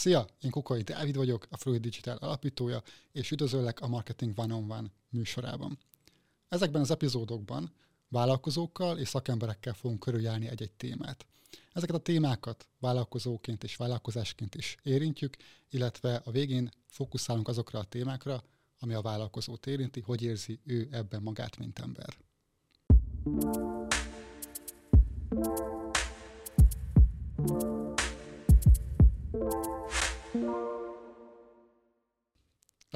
Szia, én Kukai Dávid vagyok, a Fluid Digital alapítója, és üdvözöllek a Marketing One on One műsorában. Ezekben az epizódokban vállalkozókkal és szakemberekkel fogunk körüljárni egy-egy témát. Ezeket a témákat vállalkozóként és vállalkozásként is érintjük, illetve a végén fókuszálunk azokra a témákra, ami a vállalkozót érinti, hogy érzi ő ebben magát, mint ember.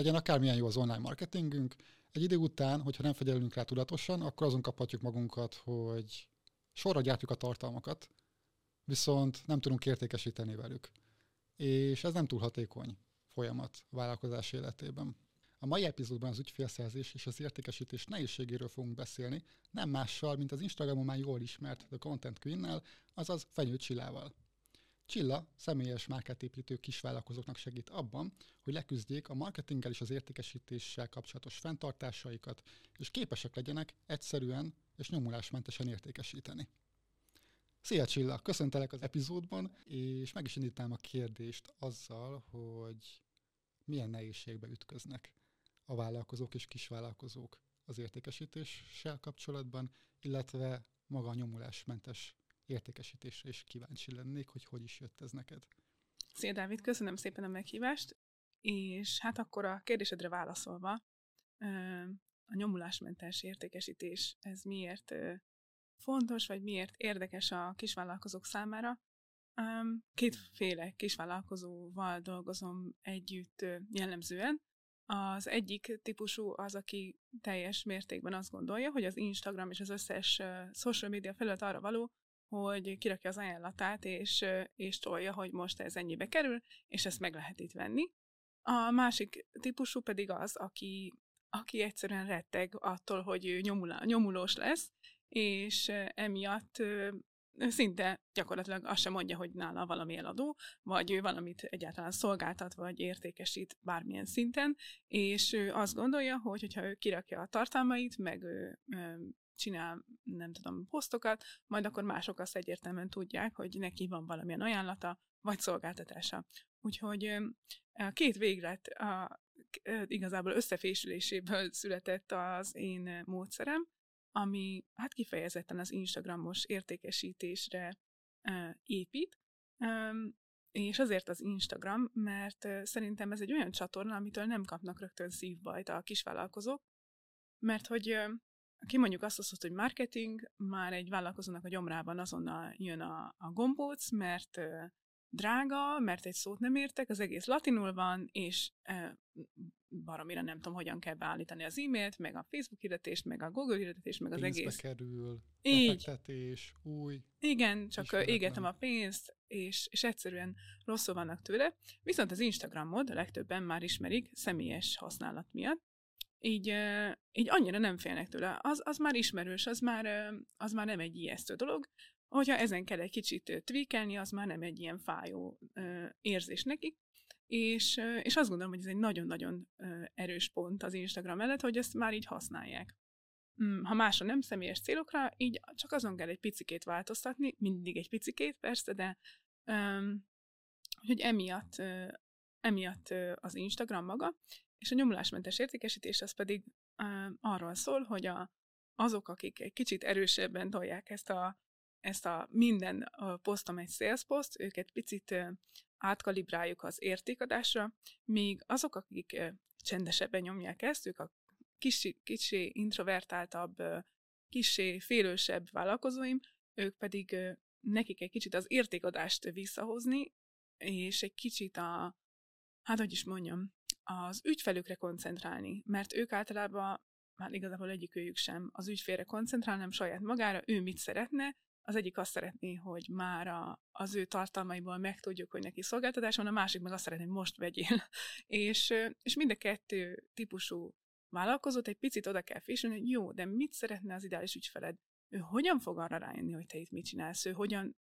Legyen akármilyen jó az online marketingünk, egy idő után, hogyha nem figyelünk rá tudatosan, akkor azon kaphatjuk magunkat, hogy sorra gyártjuk a tartalmakat, viszont nem tudunk értékesíteni velük. És ez nem túl hatékony folyamat a vállalkozás életében. A mai epizódban az ügyfélszerzés és az értékesítés nehézségéről fogunk beszélni, nem mással, mint az Instagramon már jól ismert The Content Queen-nel, azaz Fenyő Csillával. Csilla személyes márkátépítő kisvállalkozóknak segít abban, hogy leküzdjék a marketinggel és az értékesítéssel kapcsolatos fenntartásaikat, és képesek legyenek egyszerűen és nyomulásmentesen értékesíteni. Szia Csilla, köszöntelek az epizódban, és meg is indítám a kérdést azzal, hogy milyen nehézségbe ütköznek a vállalkozók és kisvállalkozók az értékesítéssel kapcsolatban, illetve maga a nyomulásmentes értékesítésre is kíváncsi lennék, hogy hogy is jött ez neked. Szia Dávid, köszönöm szépen a meghívást, és hát akkor a kérdésedre válaszolva, a nyomulásmentes értékesítés, ez miért fontos, vagy miért érdekes a kisvállalkozók számára? Kétféle kisvállalkozóval dolgozom együtt jellemzően. Az egyik típusú az, aki teljes mértékben azt gondolja, hogy az Instagram és az összes social media felület arra való, hogy kirakja az ajánlatát, és, és tolja, hogy most ez ennyibe kerül, és ezt meg lehet itt venni. A másik típusú pedig az, aki, aki egyszerűen retteg attól, hogy nyomulá, nyomulós lesz, és emiatt szinte gyakorlatilag azt sem mondja, hogy nála valami eladó, vagy ő valamit egyáltalán szolgáltat, vagy értékesít bármilyen szinten, és ő azt gondolja, hogy hogyha ő kirakja a tartalmait, meg ő csinál, nem tudom, posztokat, majd akkor mások azt egyértelműen tudják, hogy neki van valamilyen ajánlata, vagy szolgáltatása. Úgyhogy a két véglet a, igazából összefésüléséből született az én módszerem, ami hát kifejezetten az Instagramos értékesítésre épít, és azért az Instagram, mert szerintem ez egy olyan csatorna, amitől nem kapnak rögtön szívbajt a kisvállalkozók, mert hogy ki mondjuk azt azt, hogy marketing, már egy vállalkozónak a gyomrában azonnal jön a, a gombóc, mert drága, mert egy szót nem értek, az egész latinul van, és uh, baromira nem tudom, hogyan kell beállítani az e-mailt, meg a Facebook hirdetést, meg a Google hirdetést, meg az Pénzbe egész. kerül, Így. befektetés, új. Igen, csak égetem a pénzt, és, és egyszerűen rosszul vannak tőle. Viszont az Instagramod a legtöbben már ismerik személyes használat miatt, így, így annyira nem félnek tőle. Az, az már ismerős, az már, az már nem egy ijesztő dolog. Hogyha ezen kell egy kicsit tweakelni, az már nem egy ilyen fájó érzés nekik. És, és azt gondolom, hogy ez egy nagyon-nagyon erős pont az Instagram mellett, hogy ezt már így használják. Mm, ha másra nem személyes célokra, így csak azon kell egy picikét változtatni, mindig egy picikét persze, de um, hogy emiatt, emiatt az Instagram maga, és a nyomulásmentes értékesítés az pedig uh, arról szól, hogy a, azok, akik egy kicsit erősebben tolják ezt a, ezt a minden a posztom egy sales post, őket picit uh, átkalibráljuk az értékadásra, míg azok, akik uh, csendesebben nyomják ezt, ők a kicsi, kicsi introvertáltabb, uh, kicsi félősebb vállalkozóim, ők pedig uh, nekik egy kicsit az értékadást visszahozni, és egy kicsit a, hát hogy is mondjam, az ügyfelükre koncentrálni, mert ők általában, már igazából egyikőjük sem az ügyfélre koncentrál, nem saját magára, ő mit szeretne, az egyik azt szeretné, hogy már a, az ő tartalmaiból megtudjuk, hogy neki szolgáltatás van, a másik meg azt szeretné, hogy most vegyél. és, és mind a kettő típusú vállalkozót egy picit oda kell fésülni, hogy jó, de mit szeretne az ideális ügyfeled? Ő hogyan fog arra rájönni, hogy te itt mit csinálsz? Ő hogyan,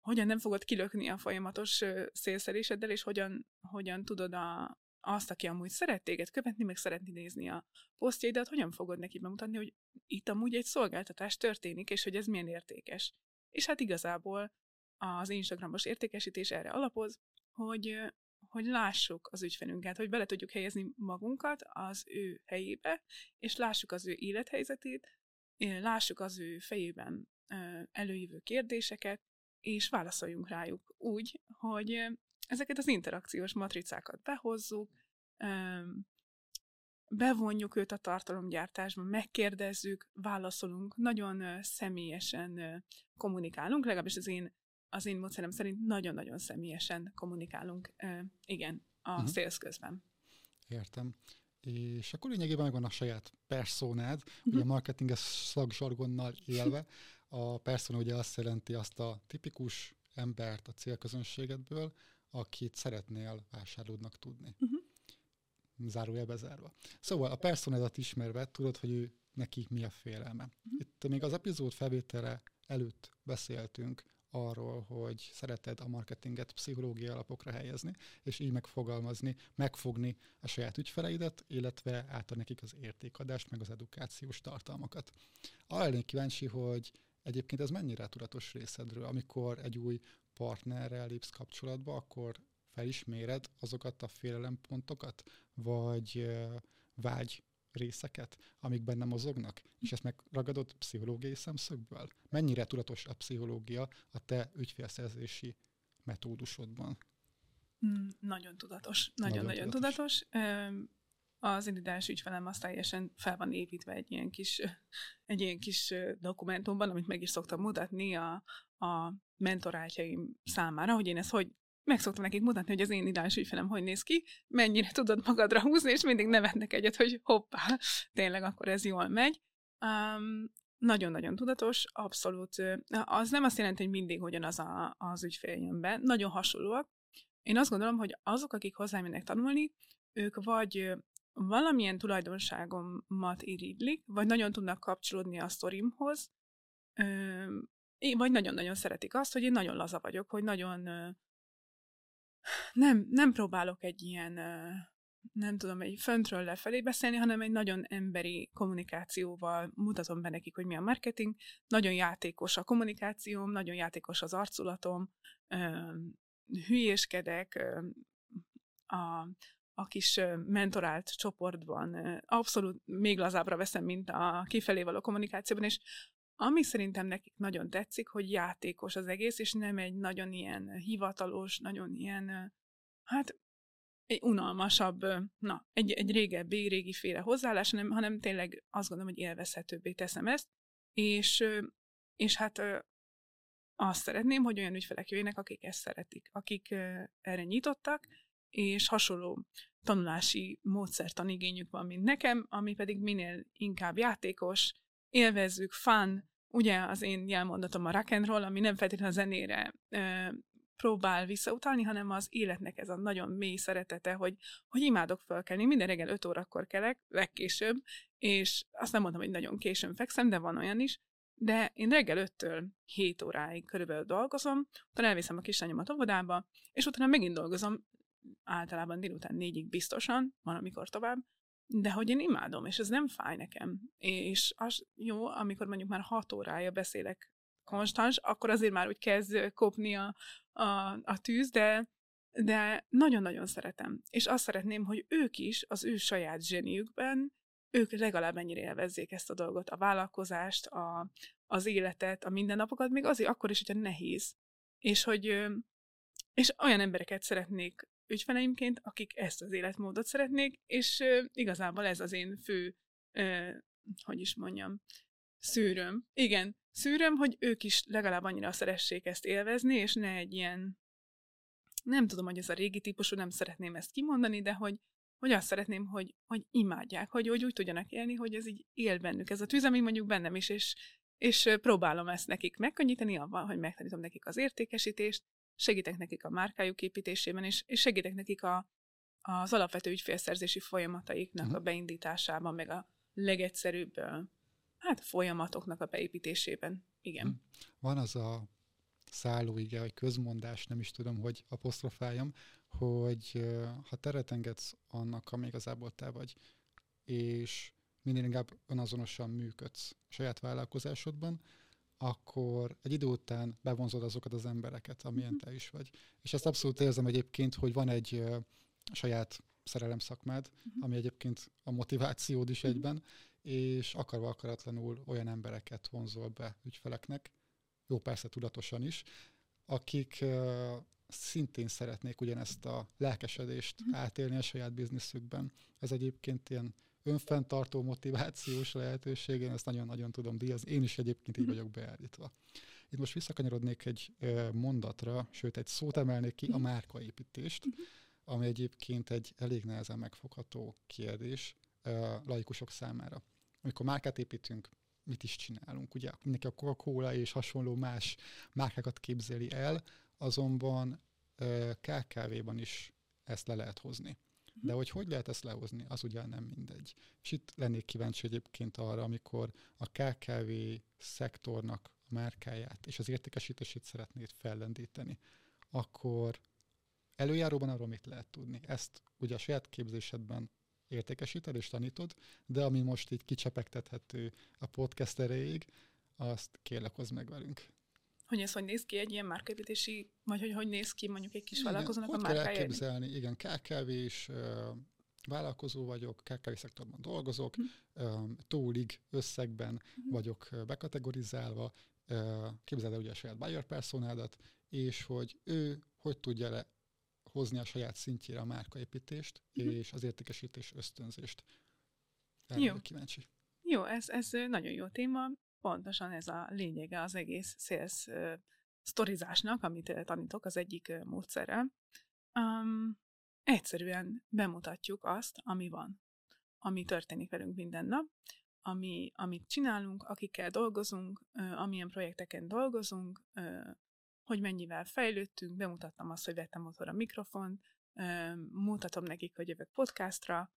hogyan nem fogod kilökni a folyamatos szélszeréseddel, és hogyan, hogyan tudod a, azt, aki amúgy szeret téged követni, meg szeretni nézni a posztjaidat, hogyan fogod neki bemutatni, hogy itt amúgy egy szolgáltatás történik, és hogy ez milyen értékes. És hát igazából az Instagramos értékesítés erre alapoz, hogy, hogy lássuk az ügyfelünket, hogy bele tudjuk helyezni magunkat az ő helyébe, és lássuk az ő élethelyzetét, lássuk az ő fejében előjövő kérdéseket, és válaszoljunk rájuk úgy, hogy ezeket az interakciós matricákat behozzuk, bevonjuk őt a tartalomgyártásba, megkérdezzük, válaszolunk, nagyon személyesen kommunikálunk, legalábbis az én, az én módszerem szerint nagyon-nagyon személyesen kommunikálunk, igen, a uh-huh. sales közben. Értem. És akkor lényegében megvan a saját personád, uh-huh. ugye a marketinges szakzsargonnal élve. A persona ugye azt jelenti azt a tipikus embert a célközönségedből, akit szeretnél vásárlódnak tudni. Uh-huh zárója bezárva. Szóval a personádat ismerve tudod, hogy ő neki mi a félelme. Uh-huh. Itt még az epizód felvétele előtt beszéltünk arról, hogy szereted a marketinget pszichológiai alapokra helyezni, és így megfogalmazni, megfogni a saját ügyfeleidet, illetve átadni nekik az értékadást, meg az edukációs tartalmakat. Arra lennék kíváncsi, hogy egyébként ez mennyire tudatos részedről, amikor egy új partnerrel lépsz kapcsolatba, akkor felisméred azokat a félelempontokat, vagy vágy részeket, amik benne mozognak, és ezt megragadod pszichológiai szemszögből? Mennyire tudatos a pszichológia a te ügyfélszerzési metódusodban? Mm, nagyon tudatos, nagyon-nagyon tudatos. tudatos. Az individuális ügyfelem az teljesen fel van építve egy ilyen kis, egy ilyen kis dokumentumban, amit meg is szoktam mutatni a, a mentorátjaim számára, hogy én ezt hogy meg szoktam nekik mutatni, hogy az én ideális ügyfelem hogy néz ki, mennyire tudod magadra húzni, és mindig nevetnek egyet, hogy hoppá, tényleg akkor ez jól megy. Um, nagyon-nagyon tudatos, abszolút. Az nem azt jelenti, hogy mindig ugyanaz a, az ügyfél jön be. Nagyon hasonlóak. Én azt gondolom, hogy azok, akik hozzám jönnek tanulni, ők vagy valamilyen tulajdonságomat iriglik, vagy nagyon tudnak kapcsolódni a sztorimhoz, vagy nagyon-nagyon szeretik azt, hogy én nagyon laza vagyok, hogy nagyon nem, nem próbálok egy ilyen, nem tudom, egy föntről lefelé beszélni, hanem egy nagyon emberi kommunikációval mutatom be nekik, hogy mi a marketing. Nagyon játékos a kommunikációm, nagyon játékos az arculatom, hülyéskedek, a, a kis mentorált csoportban abszolút még lazábbra veszem, mint a kifelé való kommunikációban, és ami szerintem nekik nagyon tetszik, hogy játékos az egész, és nem egy nagyon ilyen hivatalos, nagyon ilyen, hát egy unalmasabb, na, egy, egy régebbi, régi féle hozzáállás, hanem, hanem tényleg azt gondolom, hogy élvezhetőbbé teszem ezt, és, és hát azt szeretném, hogy olyan ügyfelek jöjjenek, akik ezt szeretik, akik erre nyitottak, és hasonló tanulási módszertan igényük van, mint nekem, ami pedig minél inkább játékos, élvezzük, fun, ugye az én jelmondatom a rock and roll, ami nem feltétlenül a zenére ö, próbál visszautalni, hanem az életnek ez a nagyon mély szeretete, hogy, hogy imádok fölkelni. Minden reggel 5 órakor kelek, legkésőbb, és azt nem mondom, hogy nagyon későn fekszem, de van olyan is, de én reggel 5-től 7 óráig körülbelül dolgozom, utána elviszem a kislányomat óvodába, és utána megint dolgozom, általában délután négyig biztosan, van amikor tovább, de hogy én imádom, és ez nem fáj nekem. És az jó, amikor mondjuk már hat órája beszélek konstans, akkor azért már úgy kezd kopni a, a, a tűz, de, de nagyon-nagyon szeretem. És azt szeretném, hogy ők is az ő saját zseniükben, ők legalább ennyire élvezzék ezt a dolgot, a vállalkozást, a, az életet, a mindennapokat, még azért akkor is, hogyha nehéz. És hogy és olyan embereket szeretnék ügyfeleimként, akik ezt az életmódot szeretnék, és igazából ez az én fő, hogy is mondjam, szűröm. Igen, szűröm, hogy ők is legalább annyira szeressék ezt élvezni, és ne egy ilyen, nem tudom, hogy ez a régi típusú, nem szeretném ezt kimondani, de hogy, hogy azt szeretném, hogy, hogy imádják, hogy, hogy úgy tudjanak élni, hogy ez így él bennük. Ez a tűz, ami mondjuk bennem is, és, és próbálom ezt nekik megkönnyíteni avval, hogy megtanítom nekik az értékesítést, segítek nekik a márkájuk építésében, és, és segítek nekik a, az alapvető ügyfélszerzési folyamataiknak uh-huh. a beindításában, meg a legegyszerűbb hát folyamatoknak a beépítésében. Igen. Uh-huh. Van az a szállóige, vagy közmondás, nem is tudom, hogy apostrofáljam, hogy ha teret engedsz annak, ami igazából te vagy, és minél inkább önazonosan működsz saját vállalkozásodban, akkor egy idő után bevonzod azokat az embereket, amilyen uh-huh. te is vagy. És ezt abszolút érzem egyébként, hogy van egy uh, saját szerelem szakmád, uh-huh. ami egyébként a motivációd is uh-huh. egyben, és akarva akaratlanul olyan embereket vonzol be ügyfeleknek, jó persze tudatosan is, akik uh, szintén szeretnék ugyanezt a lelkesedést uh-huh. átélni a saját bizniszükben. Ez egyébként ilyen önfenntartó motivációs lehetőség, én ezt nagyon-nagyon tudom díjazni. Én is egyébként így mhm. vagyok beállítva. Itt most visszakanyarodnék egy mondatra, sőt egy szót emelnék ki, a mhm. márkaépítést, mhm. ami egyébként egy elég nehezen megfogható kérdés laikusok számára. Amikor márkát építünk, mit is csinálunk? Ugye mindenki a Coca-Cola és hasonló más márkákat képzeli el, azonban KKV-ban is ezt le lehet hozni. De hogy hogy lehet ezt lehozni, az ugye nem mindegy. És itt lennék kíváncsi egyébként arra, amikor a KKV szektornak a márkáját és az értékesítését szeretnéd fellendíteni, akkor előjáróban arról mit lehet tudni? Ezt ugye a saját képzésedben értékesíted és tanítod, de ami most így kicsepegtethető a podcast erejéig, azt kérlek hozd meg velünk. Hogy ez hogy néz ki egy ilyen márkaépítési, vagy hogy hogy néz ki mondjuk egy kis igen, vállalkozónak a márkája? Kell elképzelni, igen, KKV is, vállalkozó vagyok, KKV szektorban dolgozok, hm. tólig összegben hm. vagyok bekategorizálva, képzeld el ugye a saját buyer personádat, és hogy ő hogy tudja le hozni a saját szintjére a márkaépítést hm. és az értékesítés ösztönzést. Erre jó. kíváncsi. Jó, ez, ez nagyon jó téma pontosan ez a lényege az egész sales sztorizásnak, amit tanítok az egyik módszerrel. Um, egyszerűen bemutatjuk azt, ami van, ami történik velünk minden nap, ami, amit csinálunk, akikkel dolgozunk, amilyen projekteken dolgozunk, hogy mennyivel fejlődtünk, bemutattam azt, hogy vettem otthon a mikrofont, uh, mutatom nekik, hogy jövök podcastra.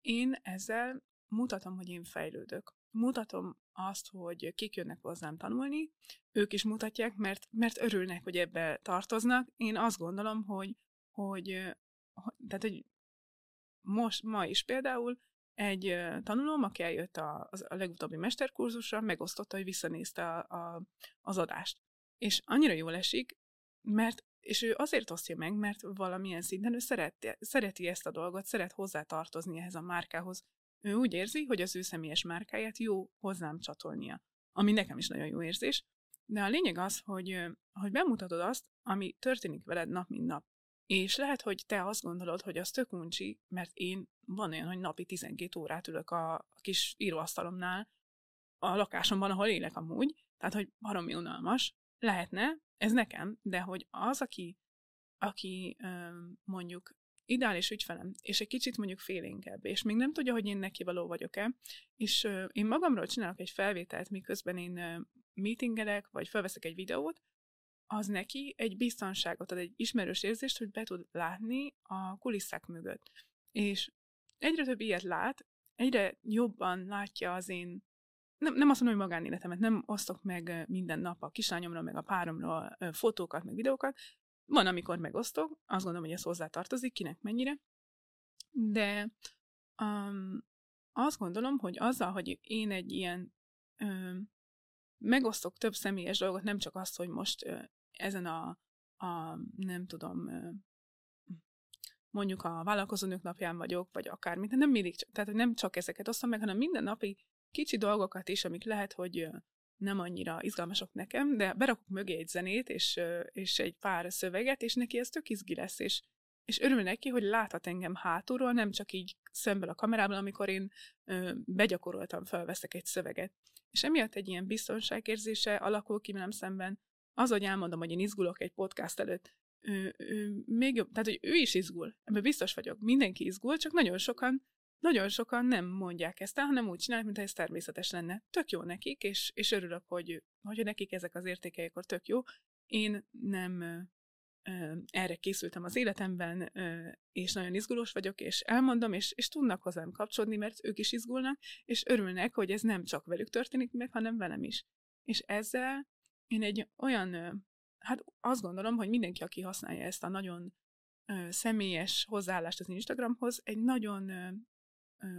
Én ezzel mutatom, hogy én fejlődök mutatom azt, hogy kik jönnek hozzám tanulni, ők is mutatják, mert, mert örülnek, hogy ebbe tartoznak. Én azt gondolom, hogy, hogy, tehát, hogy most, ma is például egy tanulóm, aki eljött a, a legutóbbi mesterkurzusra, megosztotta, hogy visszanézte a, a, az adást. És annyira jól esik, mert és ő azért osztja meg, mert valamilyen szinten ő szereti, szereti ezt a dolgot, szeret hozzátartozni ehhez a márkához, ő úgy érzi, hogy az ő személyes márkáját jó hozzám csatolnia, ami nekem is nagyon jó érzés. De a lényeg az, hogy, hogy bemutatod azt, ami történik veled nap, mint nap. És lehet, hogy te azt gondolod, hogy az tök uncsi, mert én van olyan, hogy napi 12 órát ülök a, kis íróasztalomnál, a lakásomban, ahol élek amúgy, tehát, hogy baromi unalmas. Lehetne, ez nekem, de hogy az, aki, aki mondjuk ideális ügyfelem, és egy kicsit mondjuk félénkebb, és még nem tudja, hogy én neki való vagyok-e, és én magamról csinálok egy felvételt, miközben én uh, meetingelek, vagy felveszek egy videót, az neki egy biztonságot ad, egy ismerős érzést, hogy be tud látni a kulisszák mögött. És egyre több ilyet lát, egyre jobban látja az én nem, nem azt mondom, hogy magánéletemet, nem osztok meg minden nap a kislányomról, meg a páromról fotókat, meg videókat, van, amikor megosztok, azt gondolom, hogy ez hozzá kinek mennyire, de um, azt gondolom, hogy azzal, hogy én egy ilyen um, megosztok több személyes dolgot, nem csak azt, hogy most uh, ezen a, a nem tudom, uh, mondjuk a vállalkozónők napján vagyok, vagy akármit, nem mindig, tehát nem csak ezeket osztom meg, hanem minden napi kicsi dolgokat is, amik lehet, hogy nem annyira izgalmasok nekem, de berakok mögé egy zenét, és, és egy pár szöveget, és neki ez tök izgi lesz, és, és örül neki, hogy láthat engem hátulról, nem csak így szemből a kamerában, amikor én ö, begyakoroltam, felveszek egy szöveget. És emiatt egy ilyen biztonságérzése alakul ki velem szemben, az, hogy elmondom, hogy én izgulok egy podcast előtt, ő, ő, még jobb, tehát, hogy ő is izgul, ebben biztos vagyok, mindenki izgul, csak nagyon sokan nagyon sokan nem mondják ezt el, hanem úgy csinálják, mintha ez természetes lenne. Tök jó nekik, és, és örülök, hogy, hogy nekik ezek az értékei, akkor tök jó. Én nem ö, erre készültem az életemben, ö, és nagyon izgulós vagyok, és elmondom, és, és tudnak hozzám kapcsolódni, mert ők is izgulnak, és örülnek, hogy ez nem csak velük történik meg, hanem velem is. És ezzel én egy olyan, ö, hát azt gondolom, hogy mindenki, aki használja ezt a nagyon személyes hozzáállást az Instagramhoz, egy nagyon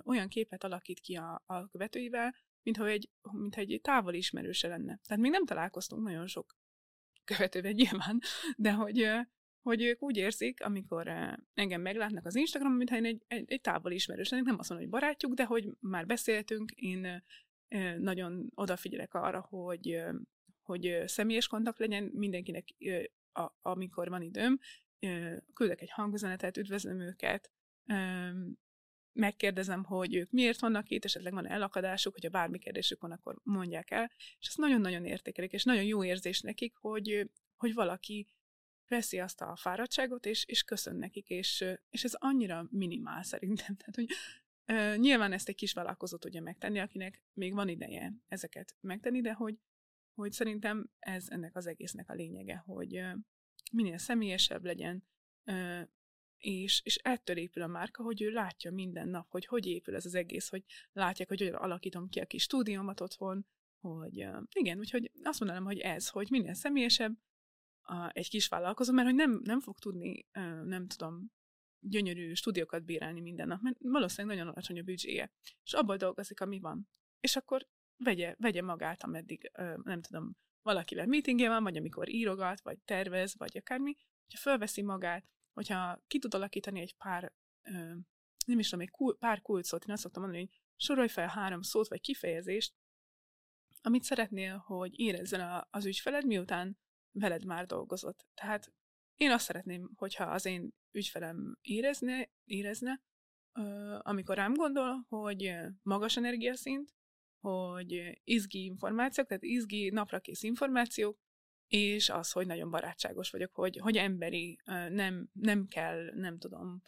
olyan képet alakít ki a, a követőivel, mintha egy, mintha egy távoli ismerőse lenne. Tehát még nem találkoztunk nagyon sok követővel nyilván, de hogy, hogy ők úgy érzik, amikor engem meglátnak az Instagramon, mintha én egy, egy, egy távoli ismerős lennék, nem azt mondom, hogy barátjuk, de hogy már beszéltünk, én nagyon odafigyelek arra, hogy, hogy személyes kontakt legyen mindenkinek, amikor van időm, küldök egy hangüzenetet, üdvözlöm őket, megkérdezem, hogy ők miért vannak itt, esetleg van elakadásuk, hogyha bármi kérdésük van, akkor mondják el, és ezt nagyon-nagyon értékelik, és nagyon jó érzés nekik, hogy, hogy valaki veszi azt a fáradtságot, és, és köszön nekik, és, és ez annyira minimál szerintem. Tehát, hogy uh, nyilván ezt egy kis vállalkozó tudja megtenni, akinek még van ideje ezeket megtenni, de hogy, hogy szerintem ez ennek az egésznek a lényege, hogy uh, minél személyesebb legyen, uh, és, és ettől épül a márka, hogy ő látja minden nap, hogy hogy épül ez az egész, hogy látják, hogy hogyan alakítom ki a kis stúdiómat otthon, hogy igen, úgyhogy azt mondanám, hogy ez, hogy minél személyesebb a, egy kis vállalkozó, mert hogy nem, nem fog tudni, nem tudom, gyönyörű stúdiókat bírálni minden nap, mert valószínűleg nagyon alacsony a büdzséje, és abból dolgozik, ami van. És akkor vegye, vegye magát, ameddig, nem tudom, valakivel meetingje van, vagy amikor írogat, vagy tervez, vagy akármi, hogyha fölveszi magát, hogyha ki tud alakítani egy pár, nem is tudom, egy pár kulcsot, én azt szoktam mondani, hogy sorolj fel három szót vagy kifejezést, amit szeretnél, hogy érezzen a, az ügyfeled, miután veled már dolgozott. Tehát én azt szeretném, hogyha az én ügyfelem érezne, érezne amikor rám gondol, hogy magas energiaszint, hogy izgi információk, tehát izgi naprakész információk, és az, hogy nagyon barátságos vagyok, hogy, hogy emberi, nem, nem kell, nem tudom,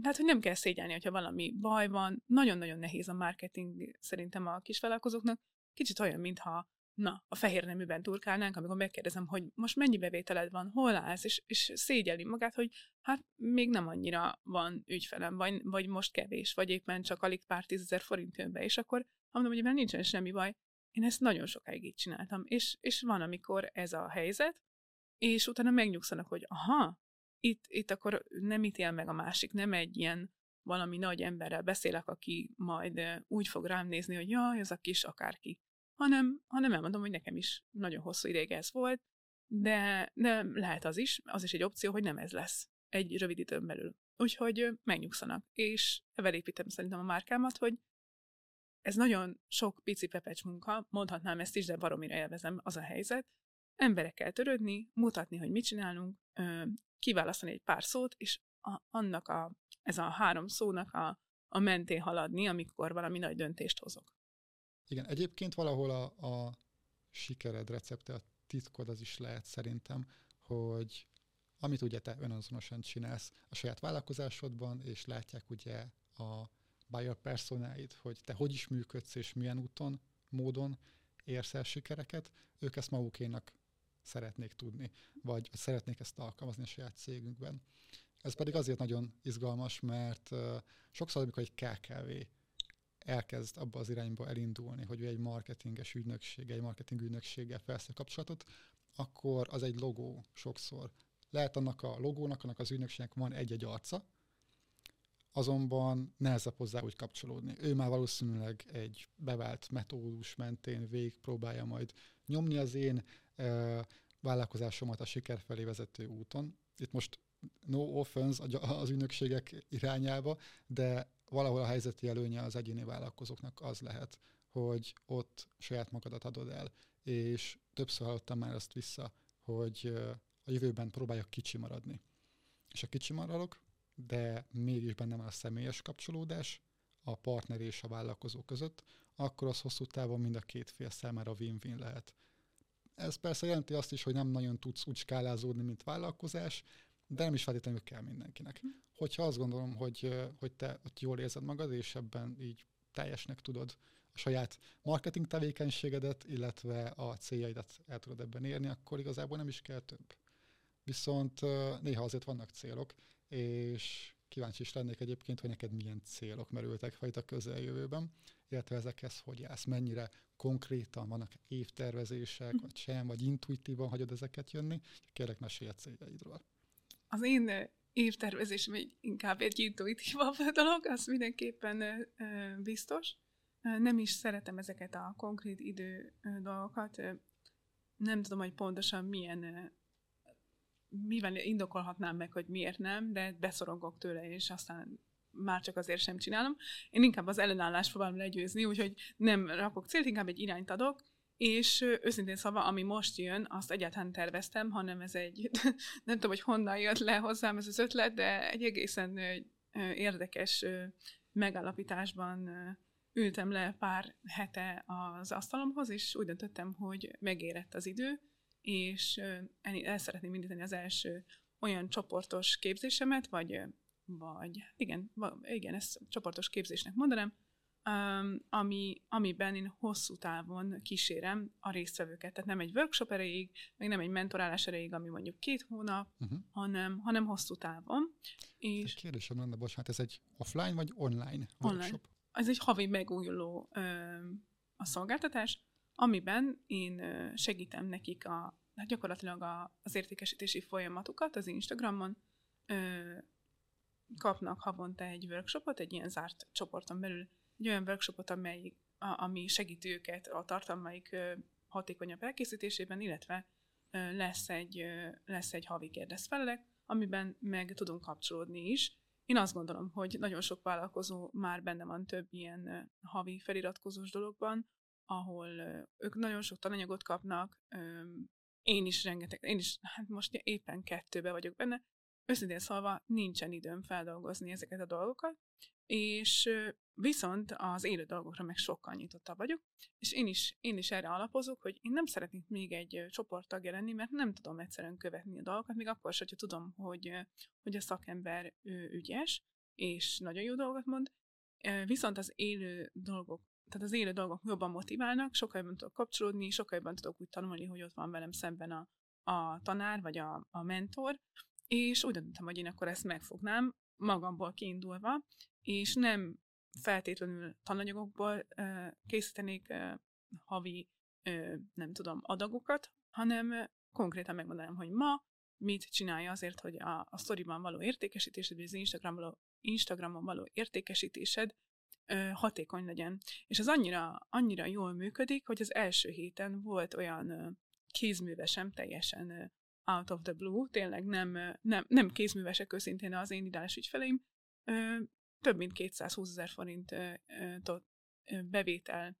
tehát, hogy nem kell szégyelni, hogyha valami baj van. Nagyon-nagyon nehéz a marketing szerintem a kisvállalkozóknak. Kicsit olyan, mintha na, a fehér neműben turkálnánk, amikor megkérdezem, hogy most mennyi bevételed van, hol állsz, és, és szégyeli magát, hogy hát még nem annyira van ügyfelem, vagy, vagy most kevés, vagy éppen csak alig pár tízezer forint jön be, és akkor mondom, hogy nincsen semmi baj, én ezt nagyon sokáig így csináltam, és, és van, amikor ez a helyzet, és utána megnyugszanak, hogy aha, itt, itt akkor nem ítél meg a másik, nem egy ilyen valami nagy emberrel beszélek, aki majd úgy fog rám nézni, hogy jaj, ez a kis akárki, hanem, hanem elmondom, hogy nekem is nagyon hosszú ideig ez volt, de, de lehet az is, az is egy opció, hogy nem ez lesz egy rövid időn belül. Úgyhogy megnyugszanak, és evel építem szerintem a márkámat, hogy ez nagyon sok pici pepecs munka, mondhatnám ezt is, de baromira élvezem, az a helyzet. Emberekkel törődni, mutatni, hogy mit csinálunk, kiválasztani egy pár szót, és a, annak a, ez a három szónak a, a mentén haladni, amikor valami nagy döntést hozok. Igen, egyébként valahol a, a sikered recepte, a titkod az is lehet szerintem, hogy amit ugye te önazonosan csinálsz a saját vállalkozásodban, és látják ugye a buyer personáid, hogy te hogy is működsz, és milyen úton, módon érsz el sikereket, ők ezt magukénak szeretnék tudni, vagy szeretnék ezt alkalmazni a saját cégünkben. Ez pedig azért nagyon izgalmas, mert uh, sokszor, amikor egy KKV elkezd abba az irányba elindulni, hogy ő egy marketinges ügynökség, egy marketing ügynökséggel felsz kapcsolatot, akkor az egy logó sokszor. Lehet annak a logónak, annak az ügynökségnek van egy-egy arca, azonban nehezebb hozzá úgy kapcsolódni. Ő már valószínűleg egy bevált metódus mentén végig próbálja majd nyomni az én e, vállalkozásomat a siker felé vezető úton. Itt most no offense az ügynökségek irányába, de valahol a helyzeti előnye az egyéni vállalkozóknak az lehet, hogy ott saját magadat adod el. És többször hallottam már azt vissza, hogy a jövőben próbáljak kicsi maradni. És a kicsi maradok, de mégis benne van a személyes kapcsolódás a partner és a vállalkozó között, akkor az hosszú távon mind a két fél számára win-win lehet. Ez persze jelenti azt is, hogy nem nagyon tudsz úgy skálázódni, mint vállalkozás, de nem is feltétlenül kell mindenkinek. Hm. Hogyha azt gondolom, hogy, hogy te ott jól érzed magad, és ebben így teljesnek tudod a saját marketing tevékenységedet, illetve a céljaidat el tudod ebben érni, akkor igazából nem is kell több. Viszont néha azért vannak célok, és kíváncsi is lennék egyébként, hogy neked milyen célok merültek fel a közeljövőben, illetve ezekhez hogy állsz, mennyire konkrétan vannak évtervezések, vagy sem, vagy intuitívan hagyod ezeket jönni. Kérlek, mesélj a céljaidról. Az én évtervezésem egy, inkább egy intuitívabb dolog, az mindenképpen biztos. Nem is szeretem ezeket a konkrét idő dolgokat. Nem tudom, hogy pontosan milyen mivel indokolhatnám meg, hogy miért nem, de beszorongok tőle, és aztán már csak azért sem csinálom. Én inkább az ellenállást próbálom legyőzni, úgyhogy nem rakok célt, inkább egy irányt adok, és őszintén szava, ami most jön, azt egyáltalán terveztem, hanem ez egy, nem tudom, hogy honnan jött le hozzám ez az ötlet, de egy egészen érdekes megállapításban ültem le pár hete az asztalomhoz, és úgy döntöttem, hogy megérett az idő, és el szeretném indítani az első olyan csoportos képzésemet, vagy, vagy igen, igen, ezt csoportos képzésnek mondanám, ami, amiben én hosszú távon kísérem a résztvevőket. Tehát nem egy workshop erejéig, meg nem egy mentorálás erejéig, ami mondjuk két hónap, uh-huh. hanem, hanem hosszú távon. És kérdésem lenne, bocsánat, ez egy offline vagy online workshop? Online. Ez egy havi megújuló ö, a szolgáltatás, amiben én segítem nekik a, hát gyakorlatilag a, az értékesítési folyamatukat az Instagramon, ö, kapnak havonta egy workshopot, egy ilyen zárt csoporton belül, egy olyan workshopot, amely, a, ami segíti őket a tartalmaik ö, hatékonyabb elkészítésében, illetve ö, lesz egy, ö, lesz egy havi kérdezfelelek, amiben meg tudunk kapcsolódni is. Én azt gondolom, hogy nagyon sok vállalkozó már benne van több ilyen havi feliratkozós dologban, ahol ők nagyon sok tananyagot kapnak, én is rengeteg, én is, hát most éppen kettőbe vagyok benne, őszintén szólva nincsen időm feldolgozni ezeket a dolgokat, és viszont az élő dolgokra meg sokkal nyitottabb vagyok, és én is, én is erre alapozok, hogy én nem szeretnék még egy csoporttagja lenni, mert nem tudom egyszerűen követni a dolgokat, még akkor is, hogyha tudom, hogy, hogy a szakember ügyes, és nagyon jó dolgot mond, viszont az élő dolgok tehát az élő dolgok jobban motiválnak, sokkal jobban tudok kapcsolódni, sokkal jobban tudok úgy tanulni, hogy ott van velem szemben a, a tanár, vagy a, a mentor, és úgy döntöttem, hogy én akkor ezt megfognám, magamból kiindulva, és nem feltétlenül tananyagokból uh, készítenék uh, havi, uh, nem tudom, adagokat, hanem konkrétan megmondanám, hogy ma mit csinálja azért, hogy a, a sztoriban való értékesítésed, vagy az Instagram való, Instagramon való értékesítésed hatékony legyen. És az annyira, annyira jól működik, hogy az első héten volt olyan kézművesem teljesen out of the blue, tényleg nem, nem, nem kézművesek őszintén az én ideális ügyfeleim, több mint 220 ezer forint bevétel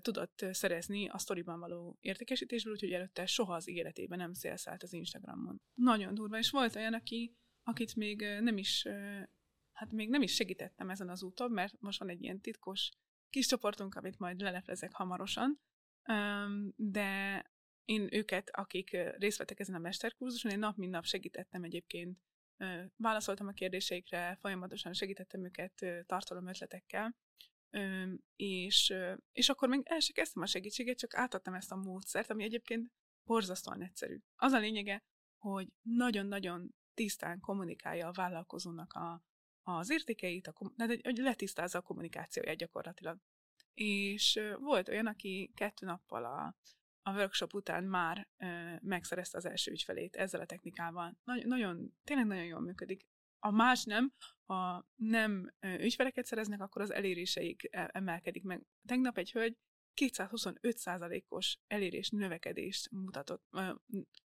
tudott szerezni a sztoriban való értékesítésből, úgyhogy előtte soha az életében nem szélszált az Instagramon. Nagyon durva, és volt olyan, aki, akit még nem is hát még nem is segítettem ezen az úton, mert most van egy ilyen titkos kis csoportunk, amit majd leleplezek hamarosan, de én őket, akik részt vettek ezen a mesterkurzuson, én nap mint nap segítettem egyébként, válaszoltam a kérdéseikre, folyamatosan segítettem őket tartalom ötletekkel, és, és akkor még el se kezdtem a segítséget, csak átadtam ezt a módszert, ami egyébként borzasztóan egyszerű. Az a lényege, hogy nagyon-nagyon tisztán kommunikálja a vállalkozónak a, az értékeit, a, tehát, hogy letisztázza a kommunikációját gyakorlatilag. És volt olyan, aki kettő nappal a, a workshop után már ö, megszerezte az első ügyfelét ezzel a technikával. Nagy, nagyon, tényleg nagyon jól működik. A más nem, ha nem ö, ügyfeleket szereznek, akkor az eléréseik e, emelkedik meg. Tegnap egy hölgy 225%-os elérés növekedést mutatott. Ö,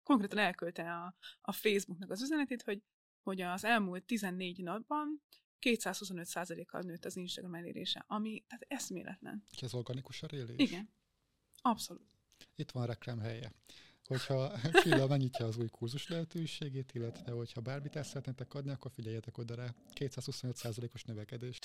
konkrétan elkölte a, a Facebooknak az üzenetét, hogy hogy az elmúlt 14 napban 225%-kal nőtt az Instagram elérése, ami tehát eszméletlen. Ez organikus elérés? Igen, abszolút. Itt van reklám helye. Hogyha Csilla megnyitja az új kurzus lehetőségét, illetve hogyha bármit el szeretnétek adni, akkor figyeljetek oda rá. 225%-os növekedés.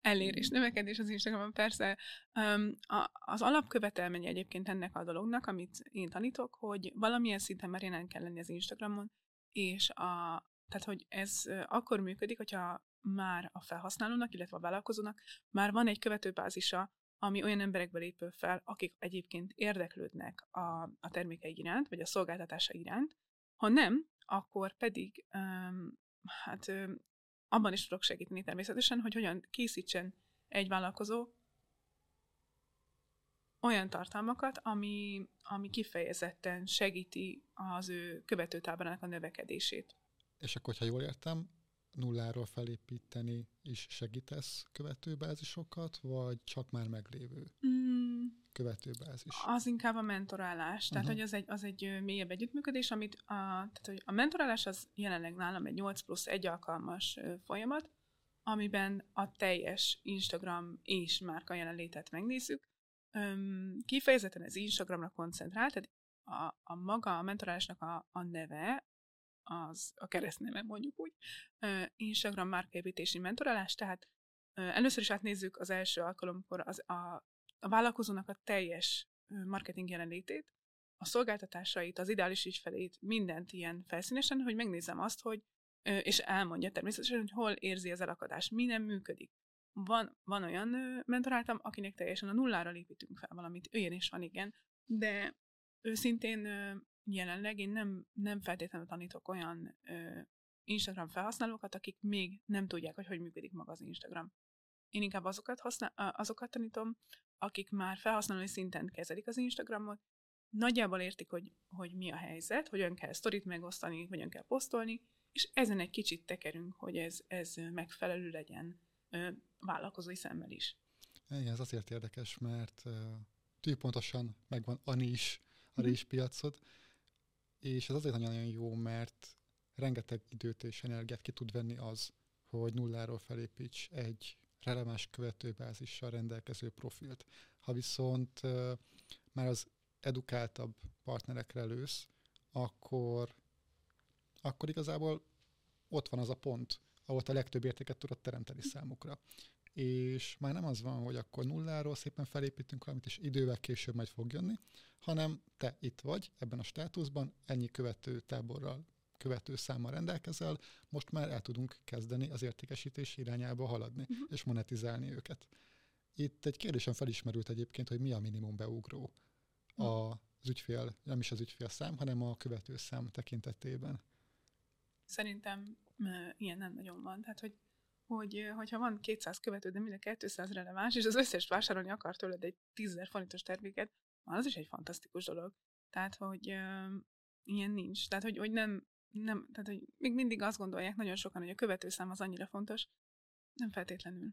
Elérés, növekedés az Instagramon persze. Um, a, az alapkövetelménye egyébként ennek a dolognak, amit én tanítok, hogy valamilyen szinten már jelen kell lenni az Instagramon, és a, tehát, hogy ez akkor működik, hogyha már a felhasználónak, illetve a vállalkozónak már van egy követőbázisa, ami olyan emberekből épül fel, akik egyébként érdeklődnek a, a termékei iránt, vagy a szolgáltatása iránt. Ha nem, akkor pedig um, hát um, abban is tudok segíteni természetesen, hogy hogyan készítsen egy vállalkozó olyan tartalmakat, ami, ami kifejezetten segíti az ő követőtáborának a növekedését. És akkor, ha jól értem, nulláról felépíteni is segítesz követőbázisokat, vagy csak már meglévő mm. követőbázis? Az inkább a mentorálás. Tehát, uh-huh. hogy az egy, az egy mélyebb együttműködés, amit a, tehát, hogy a mentorálás az jelenleg nálam egy 8 plusz 1 alkalmas folyamat, amiben a teljes Instagram és márka jelenlétet megnézzük. Öm, kifejezetten az Instagramra koncentrál, tehát a, a maga a mentorálásnak a, a neve, az a keresztneve mondjuk úgy, Instagram márkaépítési mentorálás, tehát először is átnézzük az első alkalomkor az, a, a vállalkozónak a teljes marketing jelenlétét, a szolgáltatásait, az ideális ügyfelét, mindent ilyen felszínesen, hogy megnézem azt, hogy és elmondja természetesen, hogy hol érzi az elakadást, mi nem működik. Van, van olyan mentoráltam, akinek teljesen a nullára építünk fel valamit, olyan is van, igen, de őszintén jelenleg én nem, nem feltétlenül tanítok olyan ö, Instagram felhasználókat, akik még nem tudják, hogy hogy működik maga az Instagram. Én inkább azokat, használ, azokat tanítom, akik már felhasználói szinten kezelik az Instagramot, nagyjából értik, hogy, hogy mi a helyzet, hogyan kell sztorit megosztani, hogyan kell posztolni, és ezen egy kicsit tekerünk, hogy ez, ez megfelelő legyen ö, vállalkozói szemmel is. Igen, ez azért érdekes, mert uh, pontosan megvan a nis, a mhm. rizs piacod, és ez azért nagyon jó, mert rengeteg időt és energiát ki tud venni az, hogy nulláról felépíts egy releváns követőbázissal rendelkező profilt. Ha viszont uh, már az edukáltabb partnerekre lősz, akkor, akkor igazából ott van az a pont, ahol a legtöbb értéket tudod teremteni számukra. És már nem az van, hogy akkor nulláról szépen felépítünk valamit, és idővel később majd fog jönni, hanem te itt vagy, ebben a státuszban, ennyi követő táborral, követő számmal rendelkezel, most már el tudunk kezdeni az értékesítés irányába haladni, uh-huh. és monetizálni őket. Itt egy kérdésem felismerült egyébként, hogy mi a minimum beugró uh-huh. az ügyfél, nem is az ügyfél szám, hanem a követő szám tekintetében. Szerintem ilyen nem nagyon van. Tehát, hogy hogy hogyha van 200 követő, de mind a 200 releváns, és az összes vásárolni akar tőled egy 10 forintos terméket, az is egy fantasztikus dolog. Tehát, hogy uh, ilyen nincs. Tehát, hogy, hogy nem, nem, tehát, hogy még mindig azt gondolják nagyon sokan, hogy a követőszám az annyira fontos. Nem feltétlenül.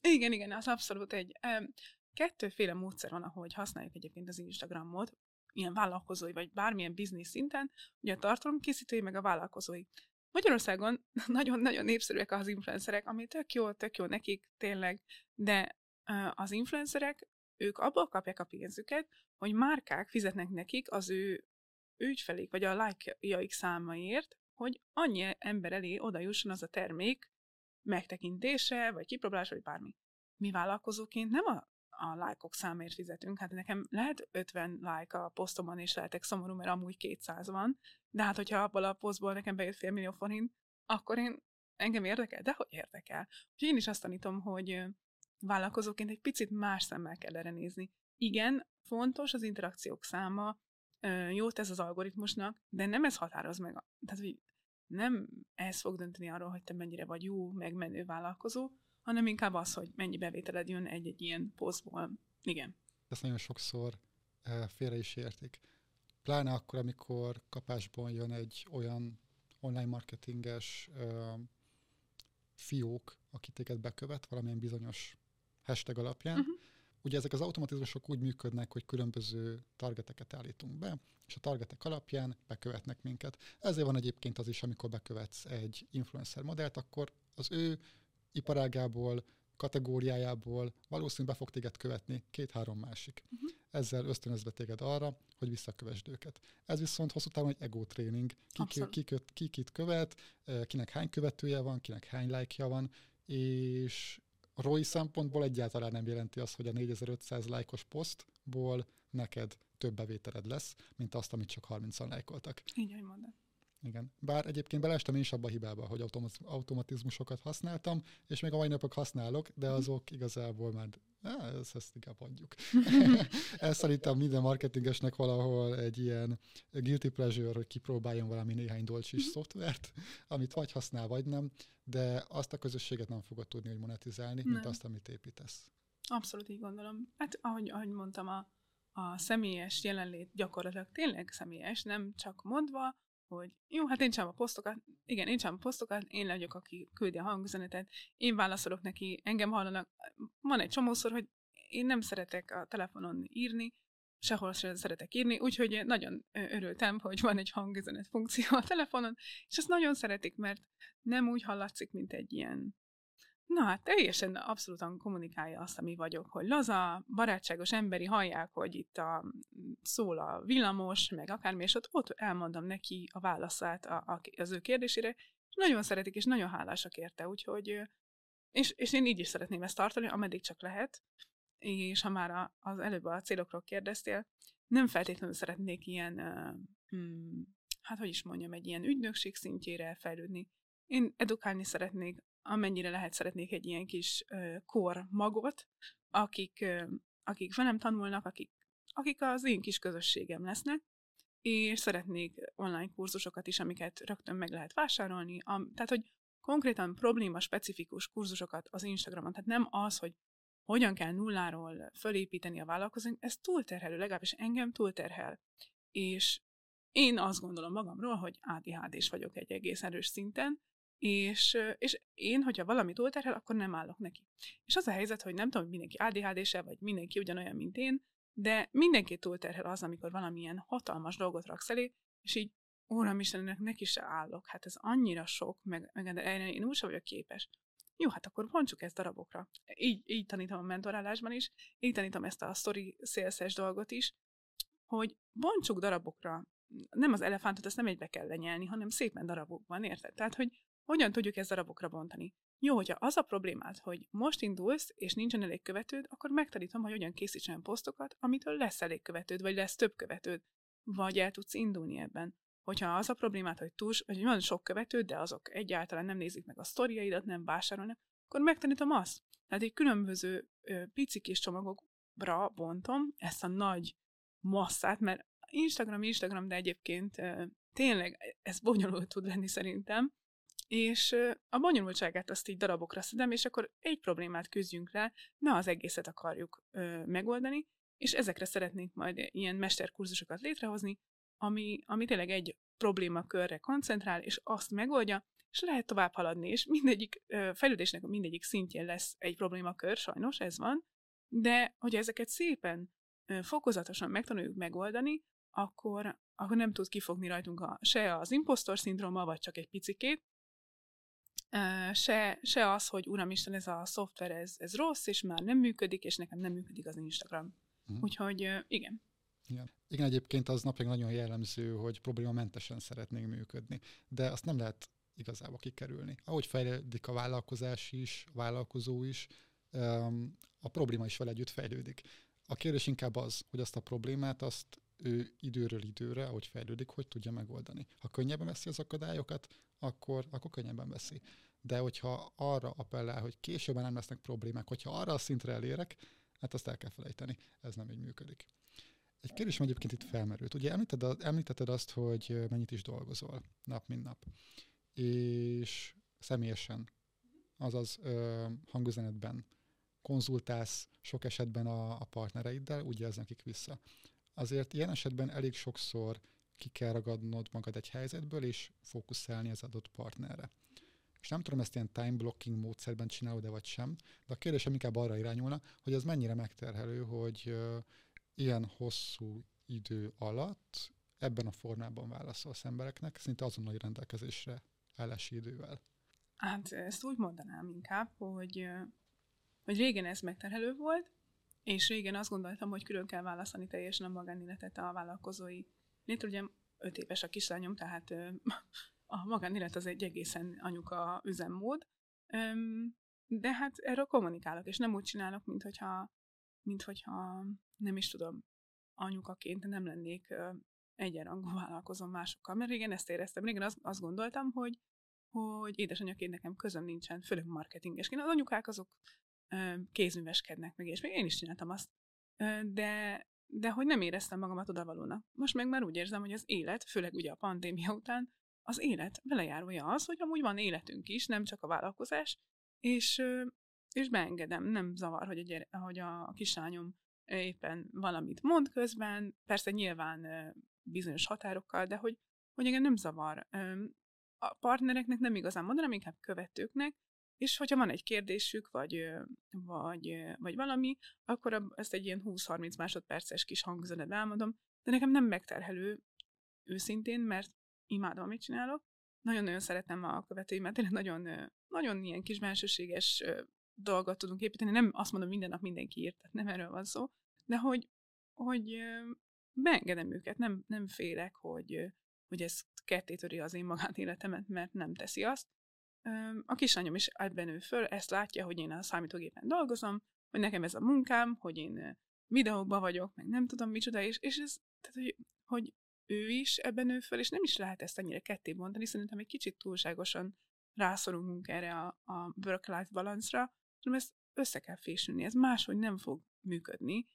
Igen, igen, az abszolút egy. Um, kettőféle módszer van, ahogy használjuk egyébként az Instagramot, ilyen vállalkozói, vagy bármilyen biznisz szinten, ugye a tartalomkészítői, meg a vállalkozói. Magyarországon nagyon-nagyon népszerűek az influencerek, ami tök jó, tök jó nekik, tényleg, de az influencerek ők abból kapják a pénzüket, hogy márkák fizetnek nekik az ő ügyfelék, vagy a like-jaik számaért, hogy annyi ember elé oda jusson az a termék megtekintése, vagy kipróbálása, vagy bármi. Mi vállalkozóként nem a, a lájkok számért fizetünk. Hát nekem lehet 50 like a posztomon, és lehetek szomorú, mert amúgy 200 van, de hát hogyha abból a posztból nekem bejött fél millió forint, akkor én engem érdekel, de hogy érdekel. Úgyhogy én is azt tanítom, hogy vállalkozóként egy picit más szemmel kell erre nézni. Igen, fontos az interakciók száma, jót ez az algoritmusnak, de nem ez határoz meg. Tehát, hogy nem ez fog dönteni arról, hogy te mennyire vagy jó, megmenő vállalkozó, hanem inkább az, hogy mennyi bevételed jön egy-egy ilyen posztból. Igen. Ezt nagyon sokszor félre is értik. Pláne akkor, amikor kapásban jön egy olyan online marketinges fiók, aki téged bekövet valamilyen bizonyos hashtag alapján. Uh-huh. Ugye ezek az automatizmusok úgy működnek, hogy különböző targeteket állítunk be, és a targetek alapján bekövetnek minket. Ezért van egyébként az is, amikor bekövetsz egy influencer modellt, akkor az ő iparágából, kategóriájából valószínűleg be fog téged követni két-három másik. Uh-huh. Ezzel ösztönözve téged arra, hogy visszakövesd őket. Ez viszont hosszú távon egy ego tréning. Ki, ki, ki, ki kit követ, eh, kinek hány követője van, kinek hány lájkja van, és ROI szempontból egyáltalán nem jelenti azt, hogy a 4500 lájkos posztból neked több bevételed lesz, mint azt, amit csak 30-an lájkoltak. Így, hogy mondod. Igen. Bár egyébként beleestem én is abba a hibába, hogy automatizmusokat használtam, és még a mai napok használok, de mhm. azok igazából már ezt, ezt inkább adjuk. Ez szerintem minden marketingesnek valahol egy ilyen guilty pleasure, hogy kipróbáljon valami néhány dolcsis mhm. szoftvert, amit vagy használ, vagy nem, de azt a közösséget nem fogod tudni, hogy monetizálni, nem. mint azt, amit építesz. Abszolút így gondolom. Hát ahogy, ahogy mondtam, a, a személyes jelenlét gyakorlatilag tényleg személyes, nem csak mondva, hogy jó, hát én sem a posztokat, igen, én sem a posztokat, én legyek, aki küldi a hangüzenetet, én válaszolok neki, engem hallanak. Van egy csomószor, hogy én nem szeretek a telefonon írni, sehol sem szeretek írni, úgyhogy nagyon örültem, hogy van egy hangüzenet funkció a telefonon, és ezt nagyon szeretik, mert nem úgy hallatszik, mint egy ilyen Na hát teljesen abszolútan kommunikálja azt, ami vagyok, hogy laza, barátságos emberi hallják, hogy itt a, szól a villamos, meg akármi, és ott, ott elmondom neki a válaszát a, a, az ő kérdésére, és nagyon szeretik, és nagyon hálásak érte, úgyhogy és, és én így is szeretném ezt tartani, ameddig csak lehet, és ha már a, az előbb a célokról kérdeztél, nem feltétlenül szeretnék ilyen, hmm, hát hogy is mondjam, egy ilyen ügynökség szintjére fejlődni. Én edukálni szeretnék, amennyire lehet szeretnék egy ilyen kis kor magot, akik, akik velem tanulnak, akik, akik az én kis közösségem lesznek, és szeretnék online kurzusokat is, amiket rögtön meg lehet vásárolni. Am, tehát, hogy konkrétan probléma specifikus kurzusokat az Instagramon, tehát nem az, hogy hogyan kell nulláról fölépíteni a vállalkozót, ez túlterhelő, legalábbis engem túlterhel. És én azt gondolom magamról, hogy ADHD-s vagyok egy egész erős szinten, és, és én, hogyha valami túlterhel, akkor nem állok neki. És az a helyzet, hogy nem tudom, hogy mindenki ADHD-se, vagy mindenki ugyanolyan, mint én, de mindenki túlterhel az, amikor valamilyen hatalmas dolgot raksz elé, és így, Úram Istennek, neki se állok. Hát ez annyira sok, meg, meg erre én úgy sem vagyok képes. Jó, hát akkor bontsuk ezt darabokra. Így, így tanítom a mentorálásban is, így tanítom ezt a story sales dolgot is, hogy bontsuk darabokra. Nem az elefántot, ezt nem egybe kell lenyelni, hanem szépen darabokban, érted? Tehát, hogy hogyan tudjuk ezt darabokra bontani? Jó, hogyha az a problémád, hogy most indulsz, és nincsen elég követőd, akkor megtanítom, hogy hogyan készítsen posztokat, amitől lesz elég követőd, vagy lesz több követőd, vagy el tudsz indulni ebben. Hogyha az a problémát, hogy túl, hogy van sok követőd, de azok egyáltalán nem nézik meg a sztoriaidat, nem vásárolnak, akkor megtanítom azt. Tehát egy különböző ö, pici kis csomagokra bontom ezt a nagy masszát, mert Instagram, Instagram, de egyébként ö, tényleg ez bonyolult tud lenni szerintem, és a bonyolultságát azt így darabokra szedem, és akkor egy problémát küzdjünk le, ne az egészet akarjuk ö, megoldani, és ezekre szeretnénk majd ilyen mesterkurzusokat létrehozni, ami, ami tényleg egy problémakörre koncentrál, és azt megoldja, és lehet tovább haladni, és mindegyik fejlődésnek mindegyik szintjén lesz egy problémakör, sajnos ez van, de hogyha ezeket szépen, fokozatosan megtanuljuk megoldani, akkor, akkor nem tud kifogni rajtunk a, se az impostor szindróma, vagy csak egy picikét, se, se az, hogy uramisten, ez a szoftver, ez, ez rossz, és már nem működik, és nekem nem működik az Instagram. Uh-huh. Úgyhogy igen. Igen. Igen, egyébként az napján nagyon jellemző, hogy problémamentesen szeretnénk működni, de azt nem lehet igazából kikerülni. Ahogy fejlődik a vállalkozás is, a vállalkozó is, a probléma is vele együtt fejlődik. A kérdés inkább az, hogy azt a problémát azt ő időről időre, ahogy fejlődik, hogy tudja megoldani. Ha könnyebben veszi az akadályokat, akkor, akkor könnyebben veszi. De hogyha arra appellál, hogy későbben nem lesznek problémák, hogyha arra a szintre elérek, hát azt el kell felejteni. Ez nem így működik. Egy kérdés egyébként itt felmerült. Ugye említetted, említetted azt, hogy mennyit is dolgozol nap, mint nap. És személyesen, azaz ö, hangüzenetben konzultálsz sok esetben a, a partnereiddel, úgy jelz nekik vissza. Azért ilyen esetben elég sokszor ki kell ragadnod magad egy helyzetből, és fókuszálni az adott partnerre. És nem tudom, ezt ilyen time blocking módszerben csinálod-e vagy sem, de a kérdésem inkább arra irányulna, hogy ez mennyire megterhelő, hogy ilyen hosszú idő alatt ebben a formában válaszolsz embereknek, szinte azonnali rendelkezésre állási idővel. Hát ezt úgy mondanám inkább, hogy, hogy régen ez megterhelő volt, és régen azt gondoltam, hogy külön kell választani teljesen a magánéletet a vállalkozói létre. Ugye öt éves a kislányom, tehát a magánélet az egy egészen anyuka üzemmód, de hát erről kommunikálok, és nem úgy csinálok, mint hogyha, mint hogyha nem is tudom, anyukaként nem lennék egyenrangú vállalkozom másokkal. Mert régen ezt éreztem, régen azt, azt gondoltam, hogy, hogy édesanyaként nekem közöm nincsen, főleg marketingesként. Az anyukák azok kézműveskednek meg, és még én is csináltam azt. De, de hogy nem éreztem magamat odavalónak. Most meg már úgy érzem, hogy az élet, főleg ugye a pandémia után, az élet velejárója az, hogy amúgy van életünk is, nem csak a vállalkozás, és, és beengedem, nem zavar, hogy a, gyere, hogy a kislányom éppen valamit mond közben, persze nyilván bizonyos határokkal, de hogy hogy engem nem zavar. A partnereknek nem igazán mondanám, inkább követőknek, és hogyha van egy kérdésük, vagy, vagy, vagy valami, akkor ezt egy ilyen 20-30 másodperces kis hangzenet elmondom, de nekem nem megterhelő őszintén, mert imádom, amit csinálok. Nagyon-nagyon szeretem a követőimet, tényleg nagyon, nagyon ilyen kis bensőséges dolgot tudunk építeni. Nem azt mondom, minden nap mindenki írt, tehát nem erről van szó, de hogy, hogy beengedem őket, nem, nem félek, hogy, hogy ez kettétöri az én magánéletemet, mert nem teszi azt. A kislányom is ebben ő föl, ezt látja, hogy én a számítógépen dolgozom, hogy nekem ez a munkám, hogy én videókban vagyok, meg nem tudom micsoda, és, és ez, tehát, hogy, hogy ő is ebben nő föl, és nem is lehet ezt annyira ketté mondani, szerintem egy kicsit túlságosan rászorulunk erre a, a work-life balance-ra, hanem ezt össze kell fésülni, ez máshogy nem fog működni.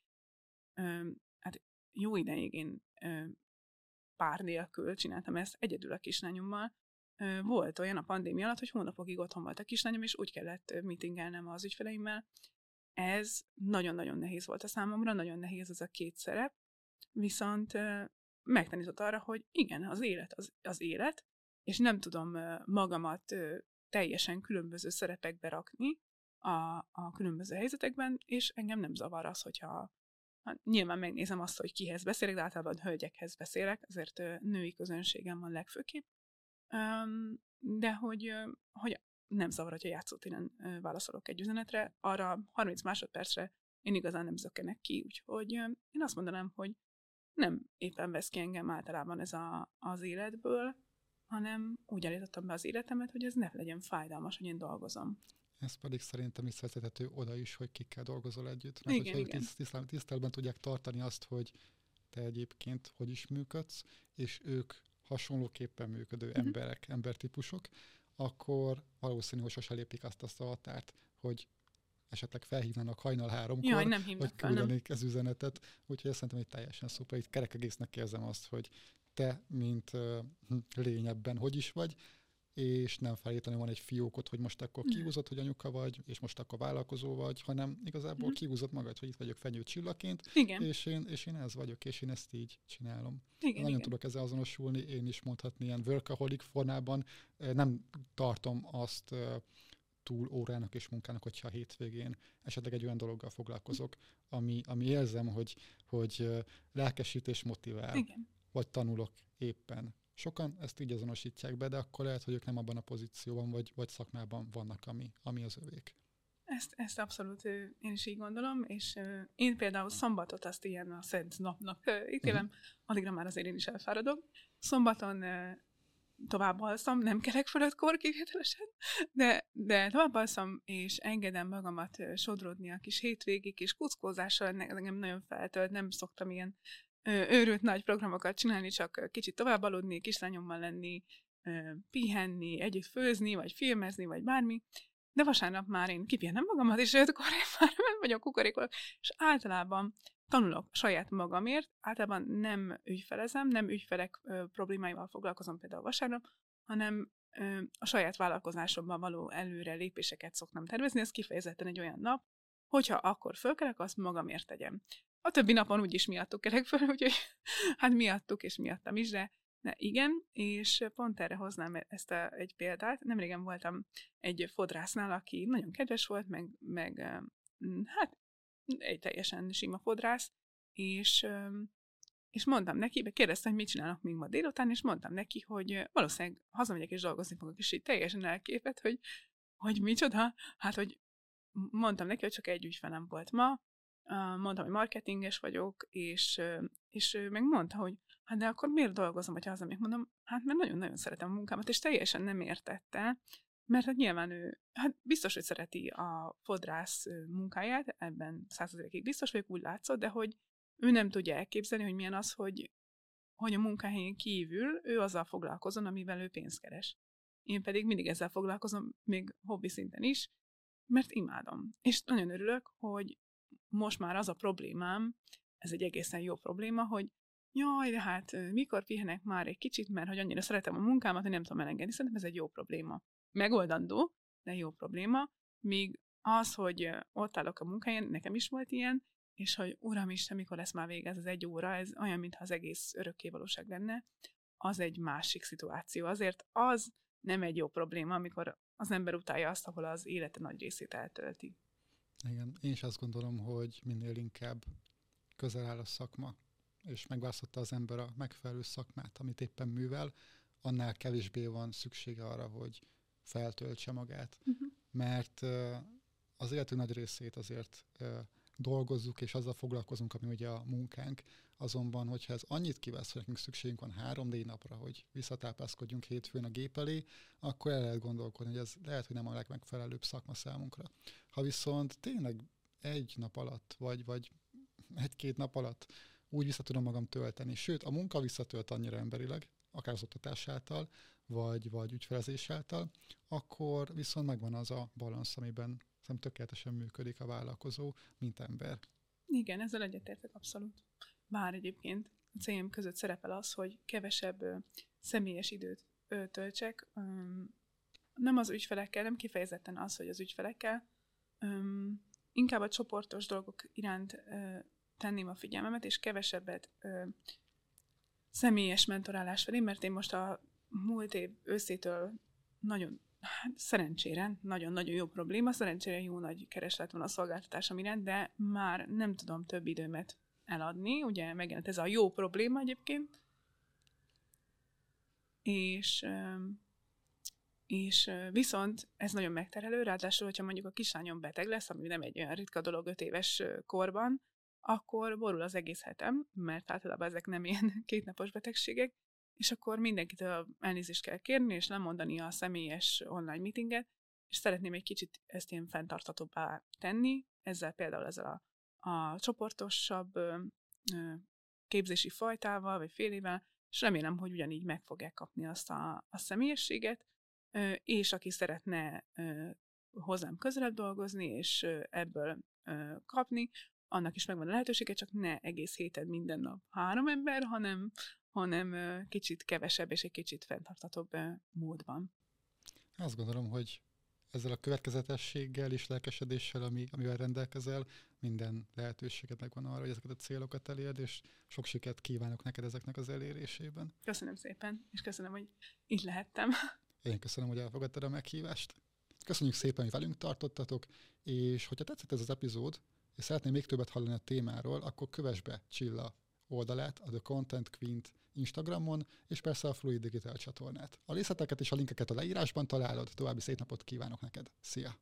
Üm, hát jó ideig én üm, pár nélkül csináltam ezt egyedül a kislányommal. Volt olyan a pandémia alatt, hogy hónapokig otthon volt a kislányom, és úgy kellett meetingelnem az ügyfeleimmel. Ez nagyon-nagyon nehéz volt a számomra, nagyon nehéz ez a két szerep, viszont megtanított arra, hogy igen, az élet az, az élet, és nem tudom magamat teljesen különböző szerepekbe rakni a, a különböző helyzetekben, és engem nem zavar az, hogyha hát nyilván megnézem azt, hogy kihez beszélek, de általában hölgyekhez beszélek, ezért női közönségem van legfőképp, de hogy, hogy nem zavar, hogyha játszótéren válaszolok egy üzenetre, arra 30 másodpercre én igazán nem zökkenek ki, úgyhogy én azt mondanám, hogy nem éppen vesz ki engem általában ez a, az életből, hanem úgy állítottam be az életemet, hogy ez ne legyen fájdalmas, hogy én dolgozom. Ez pedig szerintem is vezethető oda is, hogy kikkel dolgozol együtt. Mert igen, hogyha igen. Tisztel, tisztelben tudják tartani azt, hogy te egyébként hogy is működsz, és ők hasonlóképpen működő uh-huh. emberek, embertípusok, akkor valószínű, hogy sose lépik azt a határt, hogy esetleg felhívnának hajnal háromkor, Jaj, nem vagy küldenék ez üzenetet. Úgyhogy ezt szerintem egy teljesen szuper. Itt kerekegésznek érzem azt, hogy te, mint uh, lényebben hogy is vagy, és nem feltétlenül van egy fiókot, hogy most akkor kihúzott, hogy anyuka vagy, és most akkor vállalkozó vagy, hanem igazából mm. kihúzott magad, hogy itt vagyok fenyő csillaként, igen. És, én, és én ez vagyok, és én ezt így csinálom. Igen, Nagyon igen. tudok ezzel azonosulni, én is mondhatni ilyen workaholic formában, nem tartom azt túl órának és munkának, hogyha a hétvégén esetleg egy olyan dologgal foglalkozok, ami, ami érzem, hogy, hogy lelkesít és motivál, Igen. vagy tanulok éppen. Sokan ezt így azonosítják be, de akkor lehet, hogy ők nem abban a pozícióban, vagy, vagy szakmában vannak, ami, ami az övék. Ezt, ezt abszolút én is így gondolom, és én például szombatot azt ilyen a szent napnak ítélem, uh-huh. addigra már azért én is elfáradok. Szombaton tovább alszom, nem kelek fölöttkor kivételesen, de, de tovább alszom, és engedem magamat sodródni a kis hétvégi kis kuckózással, engem nagyon feltölt, nem szoktam ilyen őrült nagy programokat csinálni, csak kicsit tovább aludni, kislányommal lenni, pihenni, együtt főzni, vagy filmezni, vagy bármi, de vasárnap már én kipihenem magamat, és ötkor én már vagyok kukorékolok, és általában tanulok saját magamért, általában nem ügyfelezem, nem ügyfelek ö, problémáival foglalkozom például vasárnap, hanem a saját vállalkozásomban való előre lépéseket szoktam tervezni, ez kifejezetten egy olyan nap, hogyha akkor fölkelek, azt magamért tegyem. A többi napon úgyis miattuk kelek föl, úgyhogy hát miattuk és miattam is, de, de igen, és pont erre hoznám ezt a, egy példát. Nemrégen voltam egy fodrásznál, aki nagyon kedves volt, meg, meg hát egy teljesen sima fodrász, és, és mondtam neki, kérdeztem, hogy mit csinálnak még ma délután, és mondtam neki, hogy valószínűleg hazamegyek és dolgozni fogok, és így teljesen elképet, hogy, hogy micsoda, hát, hogy mondtam neki, hogy csak egy ügyfelem volt ma, mondtam, hogy marketinges vagyok, és, és ő meg mondta, hogy hát de akkor miért dolgozom, hogyha hazamegyek? Mondom, hát mert nagyon-nagyon szeretem a munkámat, és teljesen nem értette, mert hát nyilván ő, hát biztos, hogy szereti a fodrász munkáját, ebben századékig biztos vagyok, úgy látszott, de hogy ő nem tudja elképzelni, hogy milyen az, hogy, hogy a munkahelyén kívül ő azzal foglalkozon, amivel ő pénzt keres. Én pedig mindig ezzel foglalkozom, még hobbi szinten is, mert imádom. És nagyon örülök, hogy most már az a problémám, ez egy egészen jó probléma, hogy jaj, de hát mikor pihenek már egy kicsit, mert hogy annyira szeretem a munkámat, hogy nem tudom elengedni. Szerintem ez egy jó probléma megoldandó, de jó probléma, míg az, hogy ott állok a munkáján, nekem is volt ilyen, és hogy uram Isten, mikor lesz már vége ez az egy óra, ez olyan, mintha az egész örökké valóság lenne, az egy másik szituáció. Azért az nem egy jó probléma, amikor az ember utálja azt, ahol az élete nagy részét eltölti. Igen, én is azt gondolom, hogy minél inkább közel áll a szakma, és megválasztotta az ember a megfelelő szakmát, amit éppen művel, annál kevésbé van szüksége arra, hogy feltöltse magát. Uh-huh. Mert az életünk nagy részét azért dolgozzuk, és azzal foglalkozunk, ami ugye a munkánk. Azonban, hogyha ez annyit kivesz, hogy nekünk szükségünk van három d napra, hogy visszatápászkodjunk hétfőn a gép elé, akkor el lehet gondolkodni, hogy ez lehet, hogy nem a legmegfelelőbb szakma számunkra. Ha viszont tényleg egy nap alatt, vagy, vagy egy-két nap alatt úgy vissza tudom magam tölteni, sőt, a munka visszatölt annyira emberileg, akár az oktatás által, vagy, vagy ügyfelezés által, akkor viszont megvan az a balansz, amiben szerintem tökéletesen működik a vállalkozó, mint ember. Igen, ezzel egyetértek abszolút. Bár egyébként a céljaim között szerepel az, hogy kevesebb ö, személyes időt ö, töltsek, ö, nem az ügyfelekkel, nem kifejezetten az, hogy az ügyfelekkel, ö, inkább a csoportos dolgok iránt ö, tenném a figyelmemet, és kevesebbet ö, személyes mentorálás felé, mert én most a múlt év őszétől nagyon hát szerencsére, nagyon-nagyon jó probléma, szerencsére jó nagy kereslet van a szolgáltatásom iránt, de már nem tudom több időmet eladni, ugye megjelent ez a jó probléma egyébként, és, és viszont ez nagyon megterelő, ráadásul, hogyha mondjuk a kislányom beteg lesz, ami nem egy olyan ritka dolog öt éves korban, akkor borul az egész hetem, mert általában ezek nem ilyen kétnapos betegségek, és akkor mindenkitől elnézést kell kérni, és lemondani a személyes online meetinget, és szeretném egy kicsit ezt ilyen fenntartatóbbá tenni, ezzel például ezzel a, a csoportosabb ö, ö, képzési fajtával, vagy félével, és remélem, hogy ugyanígy meg fogják kapni azt a, a személyességet, ö, és aki szeretne ö, hozzám közelebb dolgozni, és ö, ebből ö, kapni, annak is megvan a lehetősége, csak ne egész héten minden nap három ember, hanem, hanem kicsit kevesebb és egy kicsit fenntartatóbb módban. Azt gondolom, hogy ezzel a következetességgel és lelkesedéssel, ami, amivel rendelkezel, minden lehetőséged megvan arra, hogy ezeket a célokat elérd, és sok sikert kívánok neked ezeknek az elérésében. Köszönöm szépen, és köszönöm, hogy itt lehettem. Én köszönöm, hogy elfogadtad a meghívást. Köszönjük szépen, hogy velünk tartottatok, és hogyha tetszett ez az epizód, és szeretném még többet hallani a témáról, akkor kövess be Csilla oldalát, a The Content Queen Instagramon, és persze a Fluid Digital csatornát. A részleteket és a linkeket a leírásban találod, további szép napot kívánok neked. Szia!